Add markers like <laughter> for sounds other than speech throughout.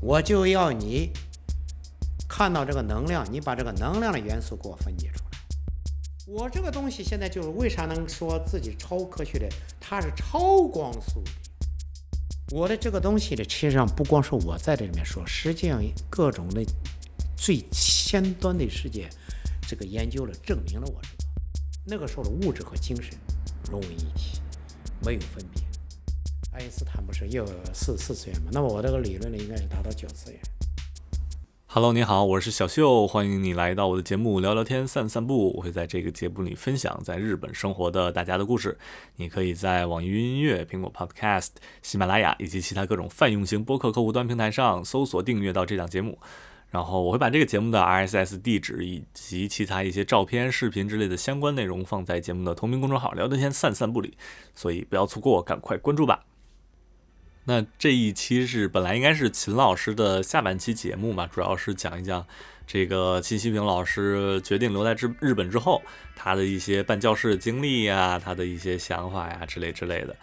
我就要你看到这个能量，你把这个能量的元素给我分解出来。我这个东西现在就是为啥能说自己超科学的？它是超光速的。我的这个东西呢，实际上不光是我在这里面说，实际上各种的最尖端的世界，这个研究了证明了我这个。那个时候的物质和精神融为一体，没有分别。爱因斯坦不是又四四次元吗？那么我这个理论呢，应该是达到九次元。Hello，你好，我是小秀，欢迎你来到我的节目聊聊天、散散步。我会在这个节目里分享在日本生活的大家的故事。你可以在网易云音乐、苹果 Podcast、喜马拉雅以及其他各种泛用型播客客户端平台上搜索订阅到这档节目。然后我会把这个节目的 RSS 地址以及其他一些照片、视频之类的相关内容放在节目的同名公众号“聊聊天散散步”里，所以不要错过，赶快关注吧。那这一期是本来应该是秦老师的下半期节目嘛，主要是讲一讲这个秦希平老师决定留在日日本之后，他的一些办教室的经历呀，他的一些想法呀之类之类的。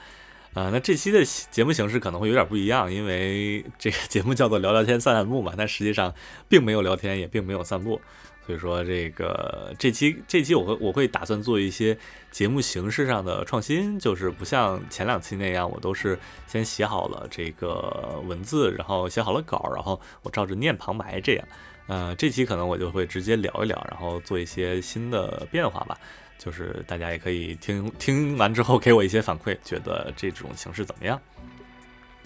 呃，那这期的节目形式可能会有点不一样，因为这个节目叫做聊聊天散散步嘛，但实际上并没有聊天，也并没有散步。所以说，这个这期这期我会我会打算做一些节目形式上的创新，就是不像前两期那样，我都是先写好了这个文字，然后写好了稿，然后我照着念旁白这样。呃，这期可能我就会直接聊一聊，然后做一些新的变化吧。就是大家也可以听听完之后给我一些反馈，觉得这种形式怎么样？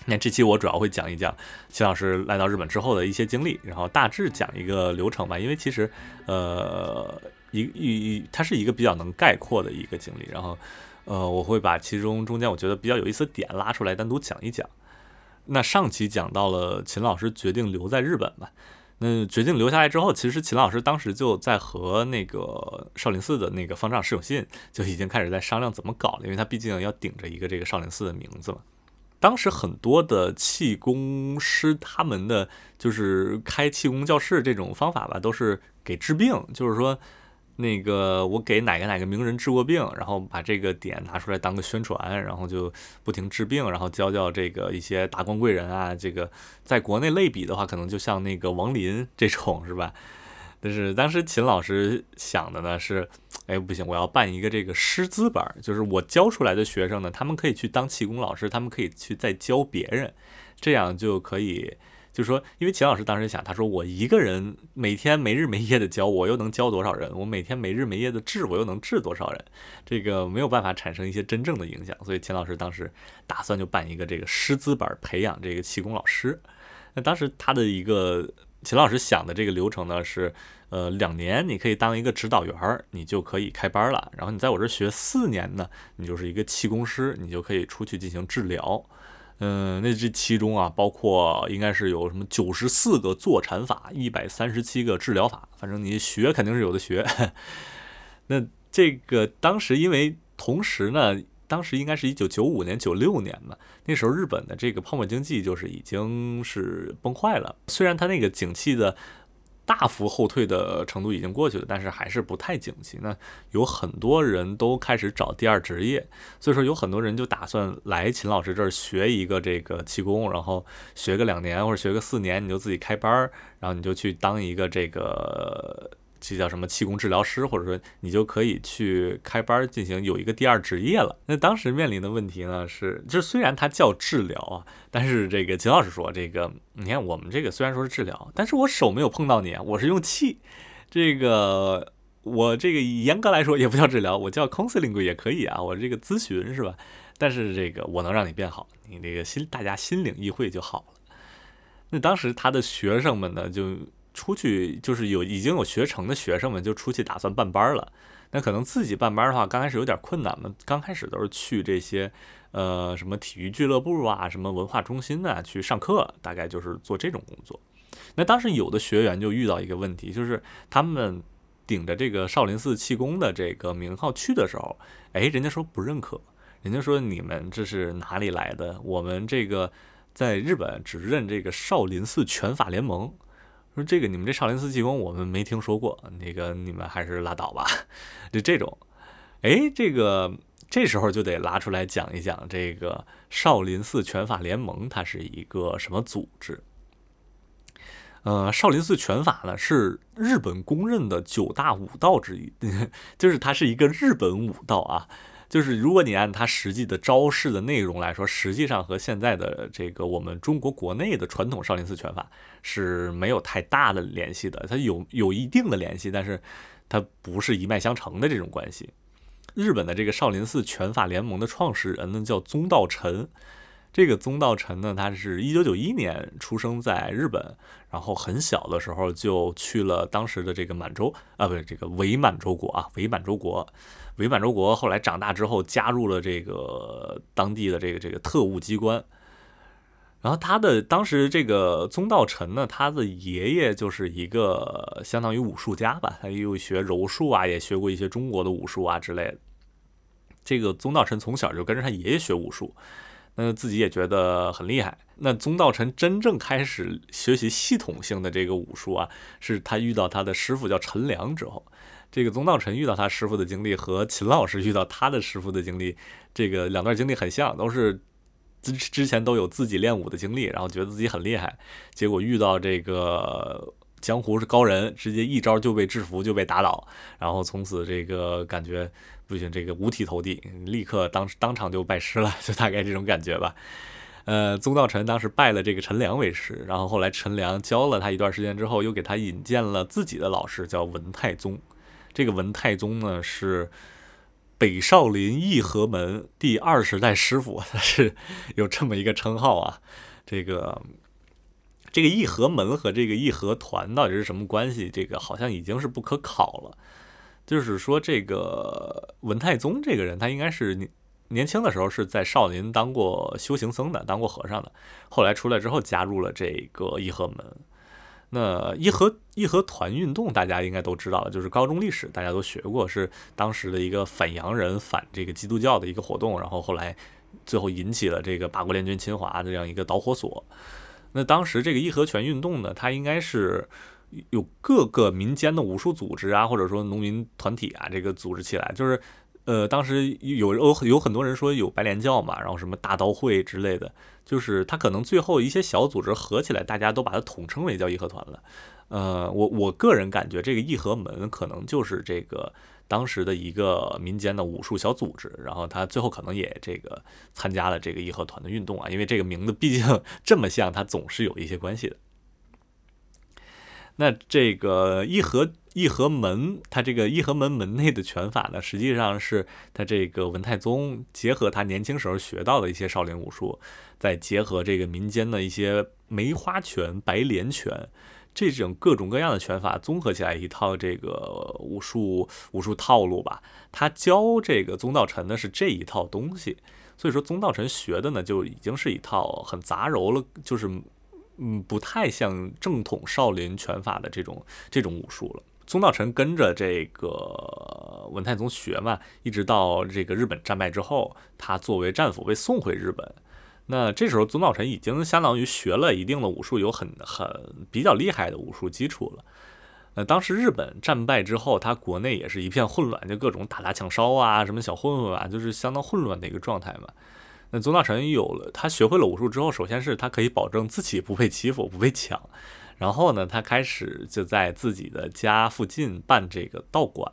那这期我主要会讲一讲秦老师来到日本之后的一些经历，然后大致讲一个流程吧。因为其实，呃，一一一它是一个比较能概括的一个经历，然后，呃，我会把其中中间我觉得比较有意思的点拉出来单独讲一讲。那上期讲到了秦老师决定留在日本嘛，那决定留下来之后，其实秦老师当时就在和那个少林寺的那个方丈释永信就已经开始在商量怎么搞了，因为他毕竟要顶着一个这个少林寺的名字嘛。当时很多的气功师，他们的就是开气功教室这种方法吧，都是给治病，就是说，那个我给哪个哪个名人治过病，然后把这个点拿出来当个宣传，然后就不停治病，然后教教这个一些达官贵人啊，这个在国内类比的话，可能就像那个王林这种是吧？但是当时秦老师想的呢是，哎不行，我要办一个这个师资班，就是我教出来的学生呢，他们可以去当气功老师，他们可以去再教别人，这样就可以，就是说，因为秦老师当时想，他说我一个人每天没日没夜的教，我又能教多少人？我每天没日没夜的治，我又能治多少人？这个没有办法产生一些真正的影响，所以秦老师当时打算就办一个这个师资班，培养这个气功老师。那当时他的一个。秦老师想的这个流程呢是，呃，两年你可以当一个指导员儿，你就可以开班了。然后你在我这学四年呢，你就是一个气功师，你就可以出去进行治疗。嗯，那这其中啊，包括应该是有什么九十四个坐禅法，一百三十七个治疗法，反正你学肯定是有的学。<laughs> 那这个当时因为同时呢。当时应该是一九九五年、九六年吧，那时候日本的这个泡沫经济就是已经是崩坏了。虽然它那个景气的大幅后退的程度已经过去了，但是还是不太景气。那有很多人都开始找第二职业，所以说有很多人就打算来秦老师这儿学一个这个气功，然后学个两年或者学个四年，你就自己开班儿，然后你就去当一个这个。这叫什么气功治疗师，或者说你就可以去开班进行有一个第二职业了。那当时面临的问题呢是，就虽然它叫治疗啊，但是这个秦老师说，这个你看我们这个虽然说是治疗，但是我手没有碰到你啊，我是用气，这个我这个严格来说也不叫治疗，我叫 counseling 也可以啊，我这个咨询是吧？但是这个我能让你变好，你这个心大家心领意会就好了。那当时他的学生们呢就。出去就是有已经有学成的学生们就出去打算办班了，那可能自己办班的话，刚开始有点困难嘛。刚开始都是去这些呃什么体育俱乐部啊、什么文化中心啊去上课，大概就是做这种工作。那当时有的学员就遇到一个问题，就是他们顶着这个少林寺气功的这个名号去的时候，哎，人家说不认可，人家说你们这是哪里来的？我们这个在日本只认这个少林寺拳法联盟。说这个你们这少林寺济公我们没听说过，那个你们还是拉倒吧。<laughs> 就这种，哎，这个这时候就得拉出来讲一讲这个少林寺拳法联盟它是一个什么组织。呃，少林寺拳法呢是日本公认的九大武道之一，<laughs> 就是它是一个日本武道啊。就是如果你按它实际的招式的内容来说，实际上和现在的这个我们中国国内的传统少林寺拳法是没有太大的联系的。它有有一定的联系，但是它不是一脉相承的这种关系。日本的这个少林寺拳法联盟的创始人呢叫宗道臣。这个宗道臣呢，他是一九九一年出生在日本，然后很小的时候就去了当时的这个满洲啊，不是这个伪满洲国啊，伪满洲国，伪满洲国。后来长大之后加入了这个当地的这个这个特务机关。然后他的当时这个宗道臣呢，他的爷爷就是一个相当于武术家吧，他又学柔术啊，也学过一些中国的武术啊之类的。这个宗道臣从小就跟着他爷爷学武术。那自己也觉得很厉害。那宗道臣真正开始学习系统性的这个武术啊，是他遇到他的师傅叫陈良之后。这个宗道臣遇到他师傅的经历和秦老师遇到他的师傅的经历，这个两段经历很像，都是之之前都有自己练武的经历，然后觉得自己很厉害，结果遇到这个江湖是高人，直接一招就被制服，就被打倒，然后从此这个感觉。不行，这个五体投地，立刻当当场就拜师了，就大概这种感觉吧。呃，宗道臣当时拜了这个陈良为师，然后后来陈良教了他一段时间之后，又给他引荐了自己的老师，叫文太宗。这个文太宗呢是北少林义和门第二十代师傅，他 <laughs> 是有这么一个称号啊。这个这个义和门和这个义和团到底是什么关系？这个好像已经是不可考了。就是说，这个文太宗这个人，他应该是年年轻的时候是在少林当过修行僧的，当过和尚的。后来出来之后，加入了这个义和门。那义和义和团运动，大家应该都知道，就是高中历史大家都学过，是当时的一个反洋人、反这个基督教的一个活动。然后后来最后引起了这个八国联军侵华这样一个导火索。那当时这个义和拳运动呢，它应该是。有各个民间的武术组织啊，或者说农民团体啊，这个组织起来，就是，呃，当时有有有很多人说有白莲教嘛，然后什么大刀会之类的，就是它可能最后一些小组织合起来，大家都把它统称为叫义和团了。呃，我我个人感觉这个义和门可能就是这个当时的一个民间的武术小组织，然后他最后可能也这个参加了这个义和团的运动啊，因为这个名字毕竟 <laughs> 这么像，它总是有一些关系的。那这个义和义和门，他这个义和门门内的拳法呢，实际上是他这个文太宗结合他年轻时候学到的一些少林武术，再结合这个民间的一些梅花拳、白莲拳这种各种各样的拳法，综合起来一套这个武术武术套路吧。他教这个宗道臣的是这一套东西，所以说宗道臣学的呢，就已经是一套很杂糅了，就是。嗯，不太像正统少林拳法的这种这种武术了。宗道臣跟着这个文太宗学嘛，一直到这个日本战败之后，他作为战俘被送回日本。那这时候宗道臣已经相当于学了一定的武术，有很很比较厉害的武术基础了。呃，当时日本战败之后，他国内也是一片混乱，就各种打砸抢烧啊，什么小混混啊，就是相当混乱的一个状态嘛。那宗道臣有了，他学会了武术之后，首先是他可以保证自己不被欺负、不被抢，然后呢，他开始就在自己的家附近办这个道馆，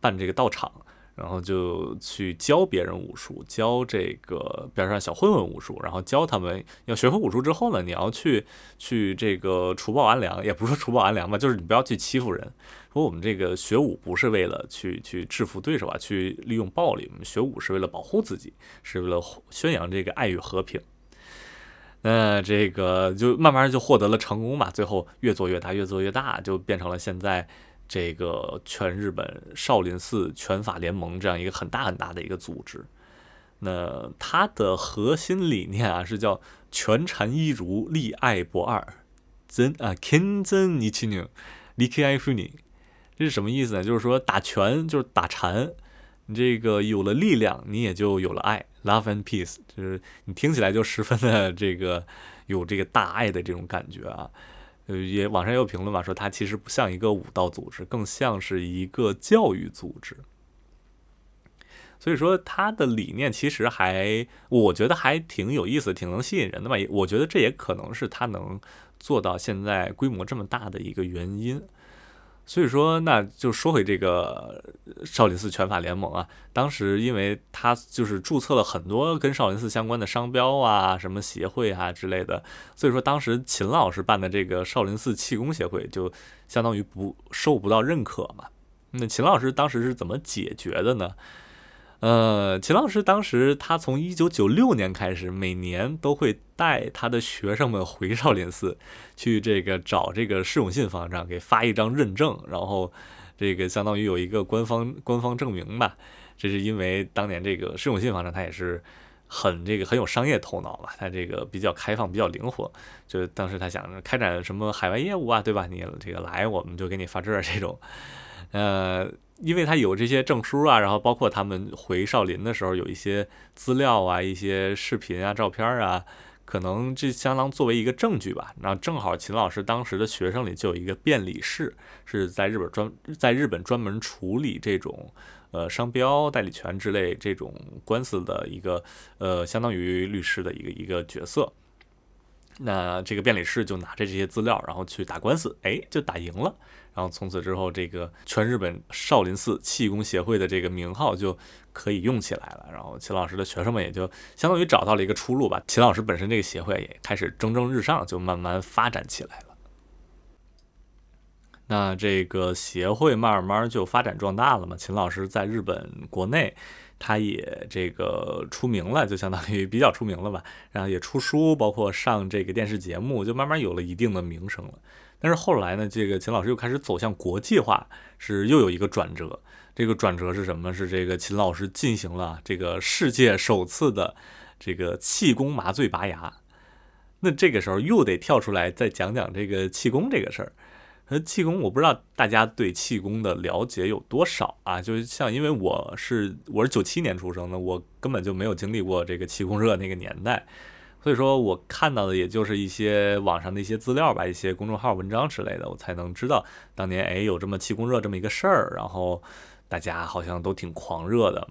办这个道场。然后就去教别人武术，教这个边上小混混武术，然后教他们要学会武术之后呢，你要去去这个除暴安良，也不是说除暴安良吧，就是你不要去欺负人。说我们这个学武不是为了去去制服对手啊，去利用暴力，我们学武是为了保护自己，是为了宣扬这个爱与和平。那这个就慢慢就获得了成功嘛，最后越做越大，越做越大，就变成了现在。这个全日本少林寺拳法联盟这样一个很大很大的一个组织，那它的核心理念啊是叫全禅一如，利爱不二，真啊天真一七零，利爱夫尼，这是什么意思呢？就是说打拳就是打禅，你这个有了力量，你也就有了爱，love and peace，就是你听起来就十分的这个有这个大爱的这种感觉啊。呃，也网上也有评论嘛，说它其实不像一个武道组织，更像是一个教育组织。所以说，它的理念其实还，我觉得还挺有意思，挺能吸引人的吧。我觉得这也可能是它能做到现在规模这么大的一个原因。所以说，那就说回这个少林寺拳法联盟啊，当时因为他就是注册了很多跟少林寺相关的商标啊、什么协会啊之类的，所以说当时秦老师办的这个少林寺气功协会就相当于不受不到认可嘛。那秦老师当时是怎么解决的呢？呃，秦老师当时他从一九九六年开始，每年都会带他的学生们回少林寺，去这个找这个释永信方丈给发一张认证，然后这个相当于有一个官方官方证明吧。这是因为当年这个释永信方丈他也是很这个很有商业头脑嘛，他这个比较开放，比较灵活。就当时他想着开展什么海外业务啊，对吧？你这个来我们就给你发证这种，呃。因为他有这些证书啊，然后包括他们回少林的时候有一些资料啊、一些视频啊、照片啊，可能这相当作为一个证据吧。然后正好秦老师当时的学生里就有一个辩理士，是在日本专在日本专门处理这种呃商标代理权之类这种官司的一个呃相当于律师的一个一个角色。那这个辩理士就拿着这些资料，然后去打官司，哎，就打赢了。然后从此之后，这个全日本少林寺气功协会的这个名号就可以用起来了。然后秦老师的学生们也就相当于找到了一个出路吧。秦老师本身这个协会也开始蒸蒸日上，就慢慢发展起来了。那这个协会慢慢就发展壮大了嘛。秦老师在日本国内，他也这个出名了，就相当于比较出名了吧。然后也出书，包括上这个电视节目，就慢慢有了一定的名声了。但是后来呢，这个秦老师又开始走向国际化，是又有一个转折。这个转折是什么？是这个秦老师进行了这个世界首次的这个气功麻醉拔牙。那这个时候又得跳出来再讲讲这个气功这个事儿。呃，气功我不知道大家对气功的了解有多少啊？就是像因为我是我是九七年出生的，我根本就没有经历过这个气功热那个年代。所以说我看到的也就是一些网上的一些资料吧，一些公众号文章之类的，我才能知道当年哎有这么气功热这么一个事儿，然后大家好像都挺狂热的。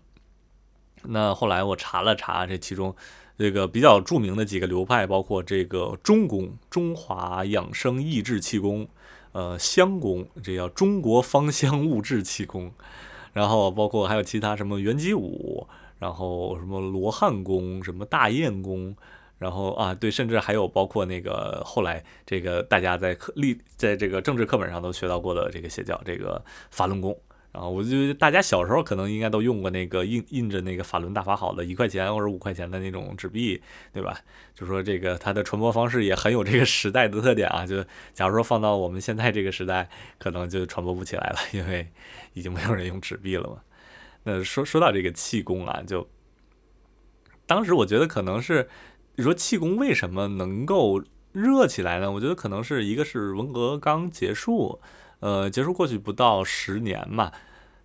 那后来我查了查，这其中这个比较著名的几个流派，包括这个中功、中华养生益智气功，呃，香功，这叫中国芳香物质气功，<laughs> 然后包括还有其他什么元吉舞，然后什么罗汉功，什么大雁功。然后啊，对，甚至还有包括那个后来这个大家在课历在这个政治课本上都学到过的这个邪教，这个法轮功。然后我就大家小时候可能应该都用过那个印印着那个法轮大法好的一块钱或者五块钱的那种纸币，对吧？就说这个它的传播方式也很有这个时代的特点啊。就假如说放到我们现在这个时代，可能就传播不起来了，因为已经没有人用纸币了嘛。那说说到这个气功啊，就当时我觉得可能是。你说气功为什么能够热起来呢？我觉得可能是一个是文革刚结束，呃，结束过去不到十年嘛，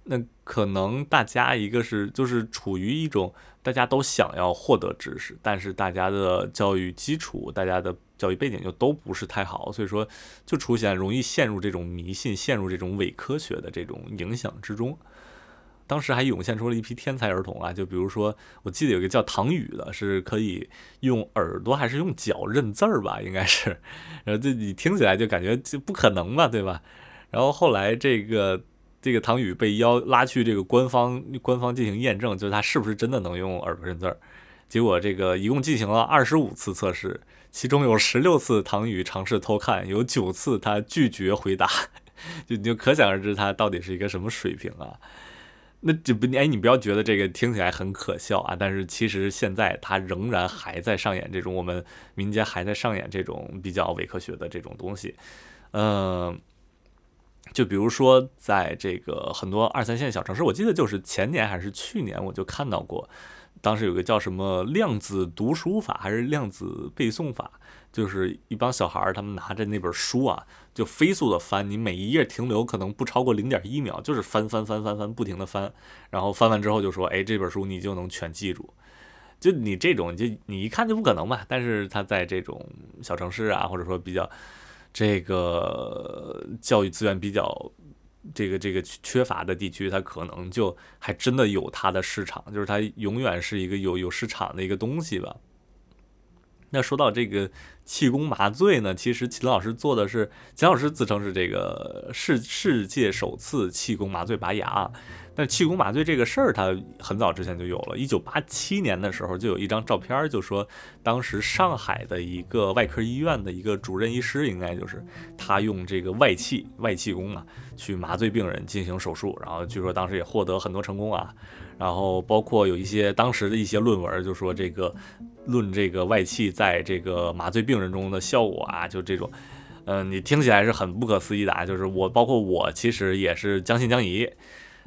那可能大家一个是就是处于一种大家都想要获得知识，但是大家的教育基础、大家的教育背景又都不是太好，所以说就出现容易陷入这种迷信、陷入这种伪科学的这种影响之中。当时还涌现出了一批天才儿童啊，就比如说，我记得有个叫唐宇的，是可以用耳朵还是用脚认字儿吧，应该是，<laughs> 然后这你听起来就感觉就不可能嘛，对吧？然后后来这个这个唐宇被邀拉去这个官方官方进行验证，就是他是不是真的能用耳朵认字儿。结果这个一共进行了二十五次测试，其中有十六次唐宇尝试偷看，有九次他拒绝回答，<laughs> 就你就可想而知他到底是一个什么水平啊。那这不，哎，你不要觉得这个听起来很可笑啊！但是其实现在他仍然还在上演这种我们民间还在上演这种比较伪科学的这种东西。嗯，就比如说在这个很多二三线小城市，我记得就是前年还是去年，我就看到过，当时有个叫什么量子读书法还是量子背诵法，就是一帮小孩儿他们拿着那本书啊。就飞速的翻，你每一页停留可能不超过零点一秒，就是翻翻翻翻翻，不停的翻，然后翻完之后就说，哎，这本书你就能全记住。就你这种，就你一看就不可能嘛。但是他在这种小城市啊，或者说比较这个教育资源比较这个这个缺乏的地区，它可能就还真的有它的市场，就是它永远是一个有有市场的一个东西吧。那说到这个气功麻醉呢，其实秦老师做的是，秦老师自称是这个世世界首次气功麻醉拔牙。但气功麻醉这个事儿，他很早之前就有了。一九八七年的时候，就有一张照片，就说当时上海的一个外科医院的一个主任医师，应该就是他用这个外气外气功啊，去麻醉病人进行手术。然后据说当时也获得很多成功啊。然后包括有一些当时的一些论文，就说这个论这个外气在这个麻醉病人中的效果啊，就这种，嗯，你听起来是很不可思议的啊。就是我包括我其实也是将信将疑。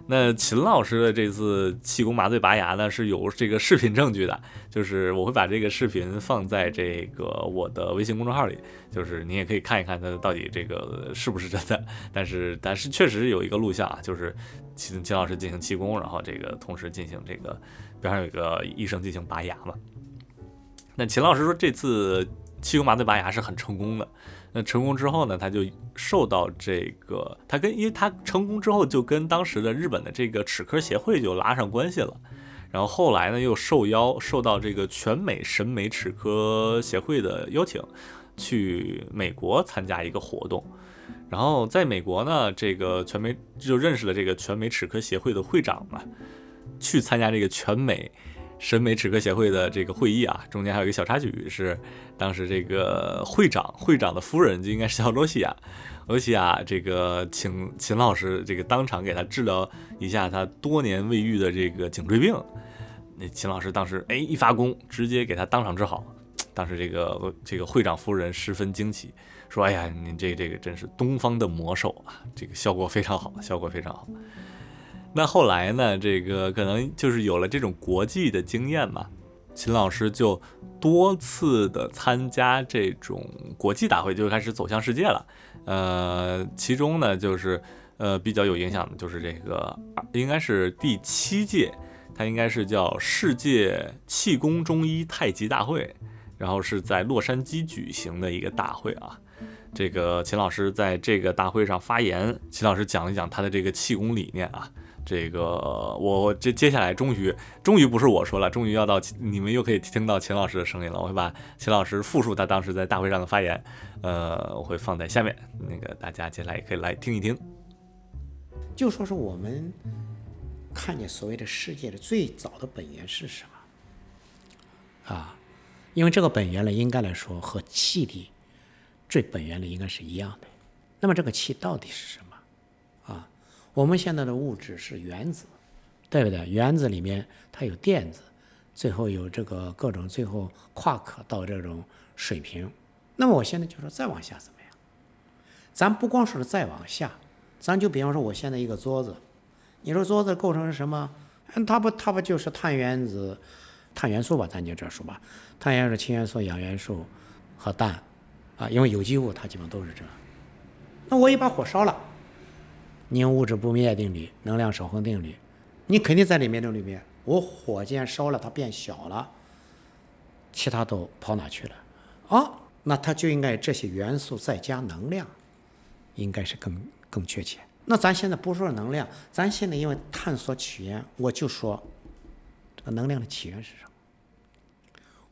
那秦老师的这次气功麻醉拔牙呢，是有这个视频证据的，就是我会把这个视频放在这个我的微信公众号里，就是你也可以看一看它到底这个是不是真的。但是但是确实有一个录像啊，就是秦秦老师进行气功，然后这个同时进行这个边上有一个医生进行拔牙嘛。那秦老师说这次气功麻醉拔牙是很成功的。那成功之后呢，他就受到这个，他跟因为他成功之后，就跟当时的日本的这个齿科协会就拉上关系了。然后后来呢，又受邀受到这个全美审美齿科协会的邀请，去美国参加一个活动。然后在美国呢，这个全美就认识了这个全美齿科协会的会长嘛，去参加这个全美。审美齿科协会的这个会议啊，中间还有一个小插曲，是当时这个会长会长的夫人就应该是叫罗西亚，罗西亚这个请秦老师这个当场给他治疗一下他多年未愈的这个颈椎病。那秦老师当时哎一发功，直接给他当场治好。当时这个这个会长夫人十分惊奇，说：“哎呀，您这这个真是东方的魔手啊，这个效果非常好，效果非常好。”那后来呢？这个可能就是有了这种国际的经验嘛，秦老师就多次的参加这种国际大会，就开始走向世界了。呃，其中呢，就是呃比较有影响的，就是这个应该是第七届，它应该是叫世界气功中医太极大会，然后是在洛杉矶举行的一个大会啊。这个秦老师在这个大会上发言，秦老师讲一讲他的这个气功理念啊。这个我这接下来终于终于不是我说了，终于要到你们又可以听到秦老师的声音了。我会把秦老师复述他当时在大会上的发言，呃，我会放在下面，那个大家接下来也可以来听一听。就说是我们看见所谓的世界的最早的本源是什么啊？因为这个本源呢，应该来说和气的最本源的应该是一样的。那么这个气到底是什么？我们现在的物质是原子，对不对？原子里面它有电子，最后有这个各种，最后夸克到这种水平。那么我现在就说再往下怎么样？咱不光说是再往下，咱就比方说我现在一个桌子，你说桌子构成是什么？嗯它不它不就是碳原子、碳元素吧？咱就这说吧，碳元素、氢元素、氧元素和氮啊，因为有机物它基本都是这。那我一把火烧了。你物质不灭定律、能量守恒定律，你肯定在里面的里面。我火箭烧了，它变小了，其他都跑哪去了？啊，那它就应该这些元素再加能量，应该是更更确切。那咱现在不说能量，咱现在因为探索起源，我就说这个能量的起源是什么？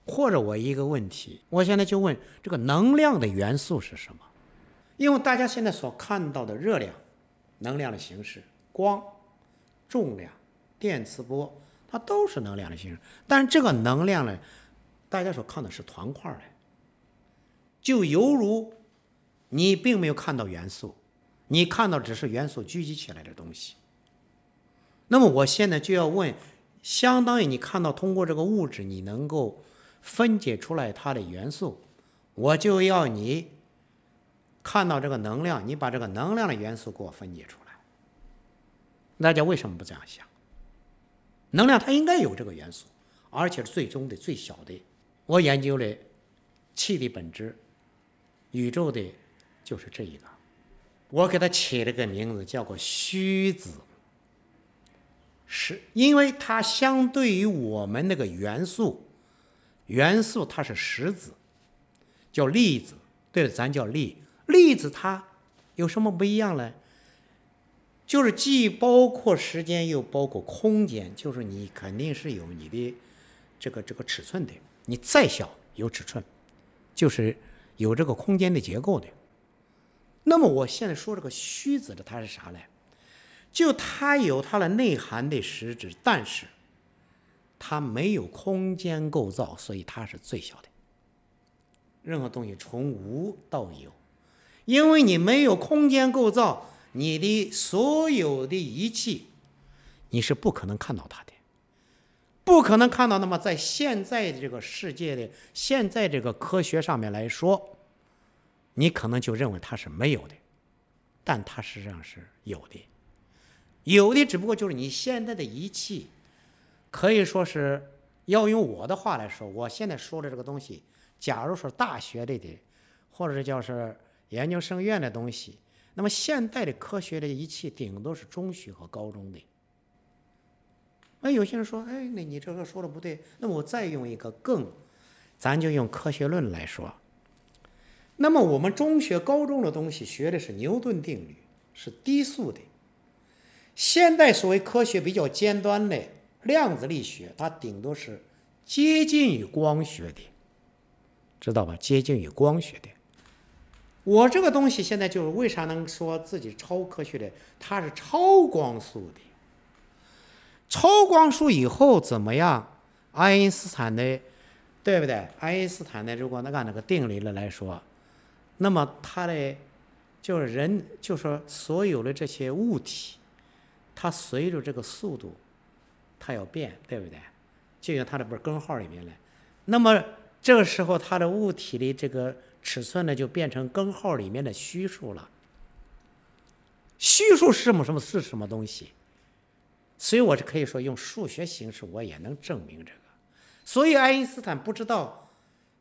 或者我一个问题，我现在就问这个能量的元素是什么？因为大家现在所看到的热量。能量的形式，光、重量、电磁波，它都是能量的形式。但是这个能量呢，大家所看的是团块的，就犹如你并没有看到元素，你看到只是元素聚集起来的东西。那么我现在就要问，相当于你看到通过这个物质，你能够分解出来它的元素，我就要你。看到这个能量，你把这个能量的元素给我分解出来。大家为什么不这样想？能量它应该有这个元素，而且是最终的最小的。我研究了气的本质，宇宙的就是这一个。我给它起了个名字，叫做虚子，是因为它相对于我们那个元素，元素它是实子，叫粒子，对了，咱叫粒。粒子它有什么不一样呢？就是既包括时间又包括空间，就是你肯定是有你的这个这个尺寸的。你再小有尺寸，就是有这个空间的结构的。那么我现在说这个虚子的它是啥呢？就它有它的内涵的实质，但是它没有空间构造，所以它是最小的。任何东西从无到有，因为你没有空间构造，你的所有的仪器，你是不可能看到它的，不可能看到。那么在现在的这个世界的现在这个科学上面来说，你可能就认为它是没有的，但它实际上是有的。有的只不过就是你现在的仪器，可以说是要用我的话来说，我现在说的这个东西。假如说大学里的，或者是叫是研究生院的东西，那么现代的科学的仪器顶多是中学和高中的。那有些人说，哎，那你这个说的不对。那么我再用一个更，咱就用科学论来说。那么我们中学、高中的东西学的是牛顿定律，是低速的。现代所谓科学比较尖端的量子力学，它顶多是接近于光学的。知道吧？接近于光学的，我这个东西现在就是为啥能说自己超科学的？它是超光速的，超光速以后怎么样？爱因斯坦的，对不对？爱因斯坦的，如果那按那个定理的来说，那么它的就是人，就说所有的这些物体，它随着这个速度，它要变，对不对？就像它的不是根号里面来，那么。这个时候，它的物体的这个尺寸呢，就变成根号里面的虚数了。虚数是什么？什么是什么东西？所以我是可以说用数学形式，我也能证明这个。所以爱因斯坦不知道，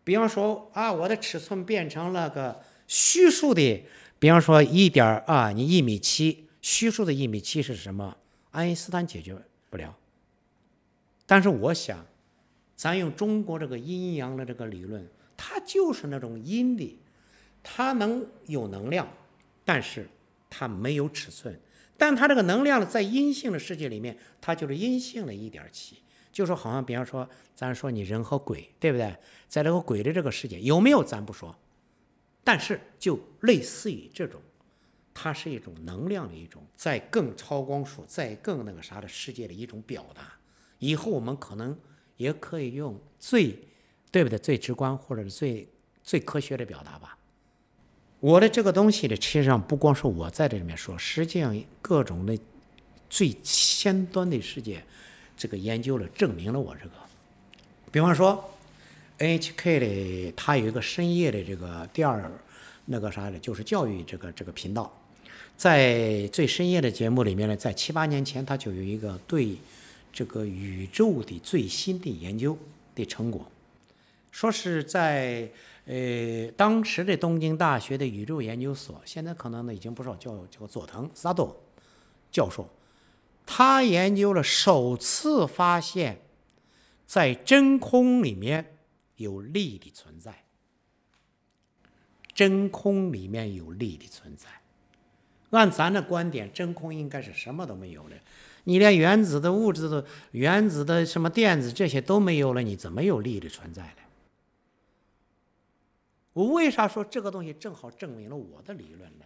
比方说啊，我的尺寸变成了个虚数的，比方说一点啊，你一米七，虚数的一米七是什么？爱因斯坦解决不了。但是我想。咱用中国这个阴阳的这个理论，它就是那种阴的，它能有能量，但是它没有尺寸。但它这个能量呢，在阴性的世界里面，它就是阴性的一点七。就说好像，比方说，咱说你人和鬼，对不对？在这个鬼的这个世界有没有咱不说，但是就类似于这种，它是一种能量的一种，在更超光速、在更那个啥的世界的一种表达。以后我们可能。也可以用最，对不对？最直观或者是最最科学的表达吧。我的这个东西呢，实上不光是我在这里面说，实际上各种的最尖端的世界，这个研究了证明了我这个。比方说，NHK 的它有一个深夜的这个第二那个啥的，就是教育这个这个频道，在最深夜的节目里面呢，在七八年前，它就有一个对。这个宇宙的最新的研究的成果，说是在呃当时的东京大学的宇宙研究所，现在可能呢已经不少叫叫佐藤萨多教授，他研究了首次发现，在真空里面有力的存在，真空里面有力的存在，按咱的观点，真空应该是什么都没有的。你连原子的物质的原子的什么电子这些都没有了，你怎么有力的存在呢？我为啥说这个东西正好证明了我的理论呢？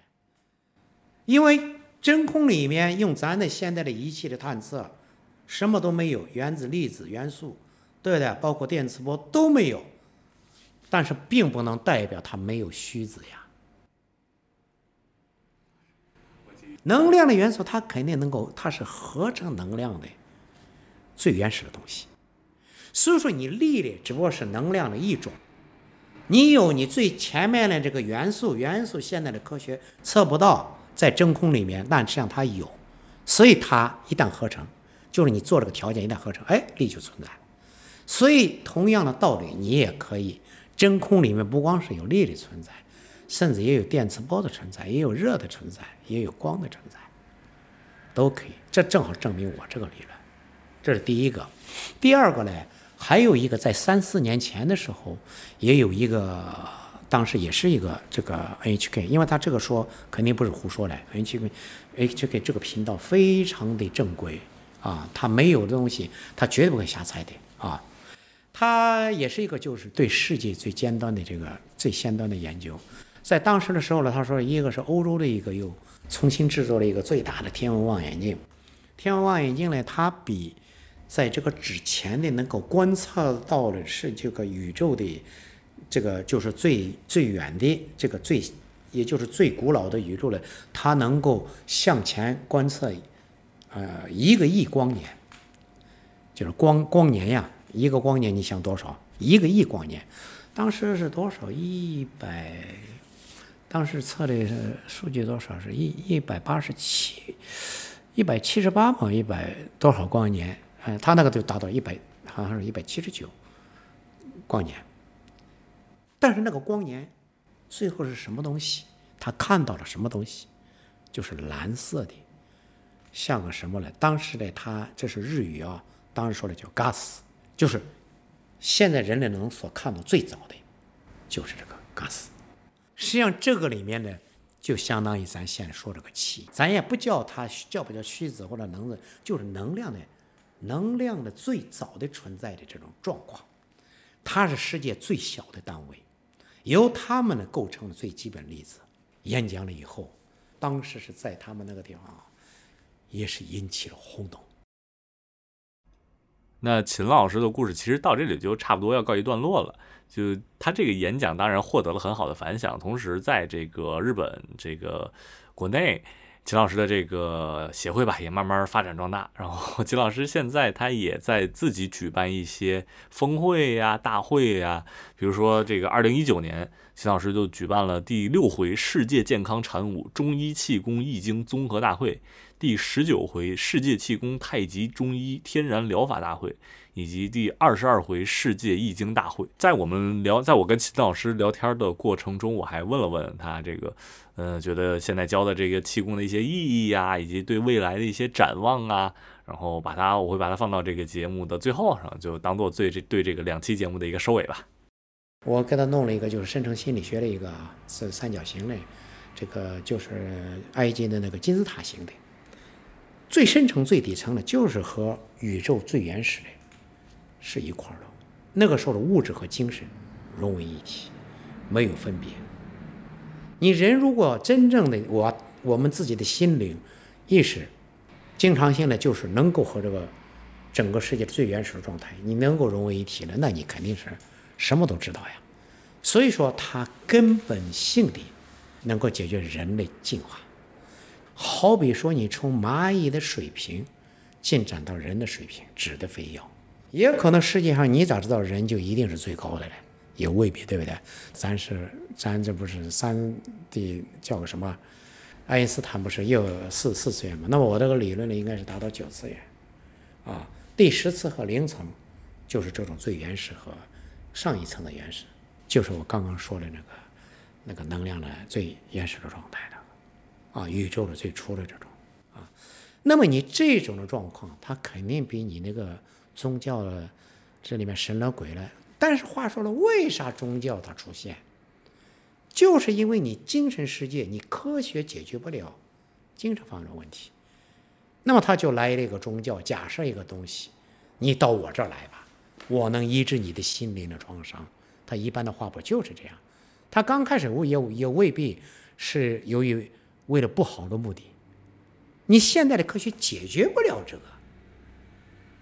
因为真空里面用咱的现在的仪器的探测，什么都没有，原子、粒子、元素，对不对？包括电磁波都没有，但是并不能代表它没有虚子呀。能量的元素，它肯定能够，它是合成能量的最原始的东西。所以说，你力的只不过是能量的一种。你有你最前面的这个元素，元素现在的科学测不到在真空里面，但实际上它有。所以它一旦合成，就是你做这个条件一旦合成，哎，力就存在。所以同样的道理，你也可以，真空里面不光是有力的存在。甚至也有电磁波的存在，也有热的存在，也有光的存在，都可以。这正好证明我这个理论。这是第一个。第二个呢，还有一个在三四年前的时候，也有一个，当时也是一个这个 NHK，因为他这个说肯定不是胡说的，NHK，NHK 这个频道非常的正规啊，他没有的东西，他绝对不会瞎猜的啊。他也是一个就是对世界最尖端的这个最先端的研究。在当时的时候呢，他说一个是欧洲的一个又重新制作了一个最大的天文望远镜。天文望远镜呢，它比在这个之前的能够观测到的是这个宇宙的这个就是最最远的这个最也就是最古老的宇宙呢，它能够向前观测呃一个亿光年，就是光光年呀，一个光年你想多少？一个亿光年，当时是多少？一百。当时测的数据多少？是一一百八十七，一百七十八嘛，一百多少光年？嗯，他那个就达到一百，好像是一百七十九光年。但是那个光年最后是什么东西？他看到了什么东西？就是蓝色的，像个什么呢？当时的他这是日语啊，当时说的叫 gas，就是现在人类能所看到最早的，就是这个 gas。实际上，这个里面呢，就相当于咱现在说这个气，咱也不叫它叫不叫虚子或者能子，就是能量的，能量的最早的存在的这种状况，它是世界最小的单位，由它们呢构成了最基本粒子。演讲了以后，当时是在他们那个地方，也是引起了轰动。那秦老师的故事其实到这里就差不多要告一段落了。就他这个演讲当然获得了很好的反响，同时在这个日本这个国内，秦老师的这个协会吧也慢慢发展壮大。然后 <laughs> 秦老师现在他也在自己举办一些峰会呀、大会呀，比如说这个二零一九年，秦老师就举办了第六回世界健康禅武中医气功易经综合大会，第十九回世界气功太极中医天然疗法大会。以及第二十二回世界易经大会，在我们聊，在我跟秦老师聊天的过程中，我还问了问他这个，呃，觉得现在教的这个气功的一些意义呀，以及对未来的一些展望啊，然后把它，我会把它放到这个节目的最后上，就当做最这对这个两期节目的一个收尾吧。我给他弄了一个就是深层心理学的一个是三角形的，这个就是埃及的那个金字塔形的，最深层最底层的，就是和宇宙最原始的。是一块儿的，那个时候的物质和精神融为一体，没有分别。你人如果真正的我我们自己的心灵意识，经常性的就是能够和这个整个世界的最原始的状态，你能够融为一体了，那你肯定是什么都知道呀。所以说，它根本性的能够解决人类进化。好比说，你从蚂蚁的水平进展到人的水平，指的非要。也可能世界上你咋知道人就一定是最高的嘞？也未必，对不对？咱是咱这不是三 D 叫个什么？爱因斯坦不是又四四次元吗？那么我这个理论呢，应该是达到九次元，啊，第十次和零层就是这种最原始和上一层的原始，就是我刚刚说的那个那个能量的最原始的状态的，啊，宇宙的最初的这种啊。那么你这种的状况，它肯定比你那个。宗教了，这里面神了鬼了。但是话说了，为啥宗教它出现？就是因为你精神世界，你科学解决不了精神方面的问题，那么他就来了一个宗教，假设一个东西，你到我这儿来吧，我能医治你的心灵的创伤。他一般的话不就是这样？他刚开始也也未必是由于为了不好的目的。你现在的科学解决不了这个，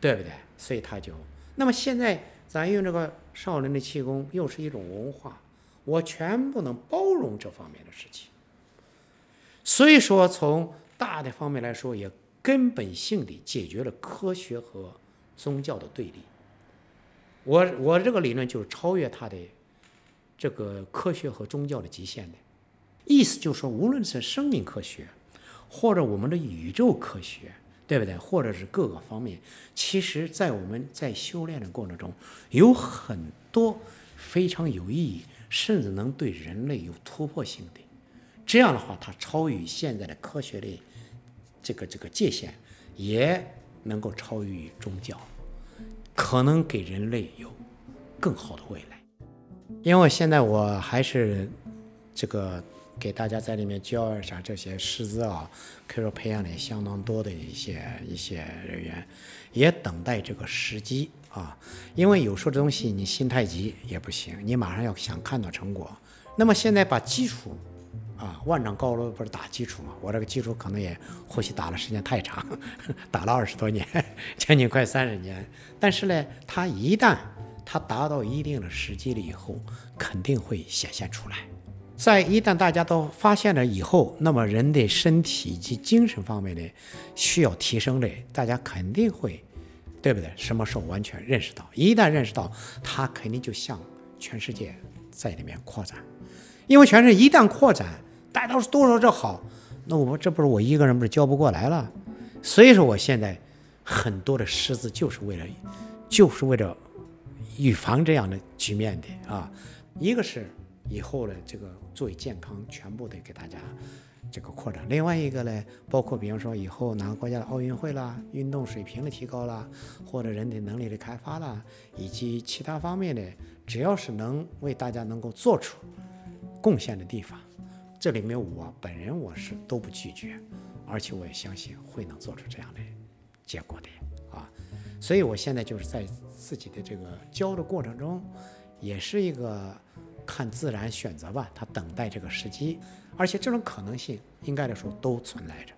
对不对？所以他就，那么现在咱用这个少林的气功，又是一种文化，我全部能包容这方面的事情。所以说，从大的方面来说，也根本性的解决了科学和宗教的对立。我我这个理论就是超越它的这个科学和宗教的极限的，意思就是说，无论是生命科学，或者我们的宇宙科学。对不对？或者是各个方面，其实，在我们在修炼的过程中，有很多非常有意义，甚至能对人类有突破性的。这样的话，它超越现在的科学的这个这个界限，也能够超越宗教，可能给人类有更好的未来。因为现在我还是这个给大家在里面教一下这些师资啊，可以说培养了相当多的一些一些人员，也等待这个时机啊。因为有时候这东西你心太急也不行，你马上要想看到成果。那么现在把基础啊，万丈高楼不是打基础嘛？我这个基础可能也或许打了时间太长，<laughs> 打了二十多年，<laughs> 将近快三十年。但是呢，它一旦它达到一定的时机了以后，肯定会显现出来。在一旦大家都发现了以后，那么人的身体以及精神方面的需要提升的，大家肯定会，对不对？什么时候完全认识到？一旦认识到，它肯定就向全世界在里面扩展。因为全世界一旦扩展，大家都都说这好，那我这不是我一个人不是教不过来了？所以说我现在很多的师资就是为了，就是为了。预防这样的局面的啊，一个是以后的这个作为健康全部得给大家这个扩展，另外一个呢，包括比方说以后哪个国家的奥运会啦，运动水平的提高啦，或者人体能力的开发啦，以及其他方面的，只要是能为大家能够做出贡献的地方，这里面我本人我是都不拒绝，而且我也相信会能做出这样的结果的啊，所以我现在就是在。自己的这个教的过程中，也是一个看自然选择吧，他等待这个时机，而且这种可能性应该来说都存在着。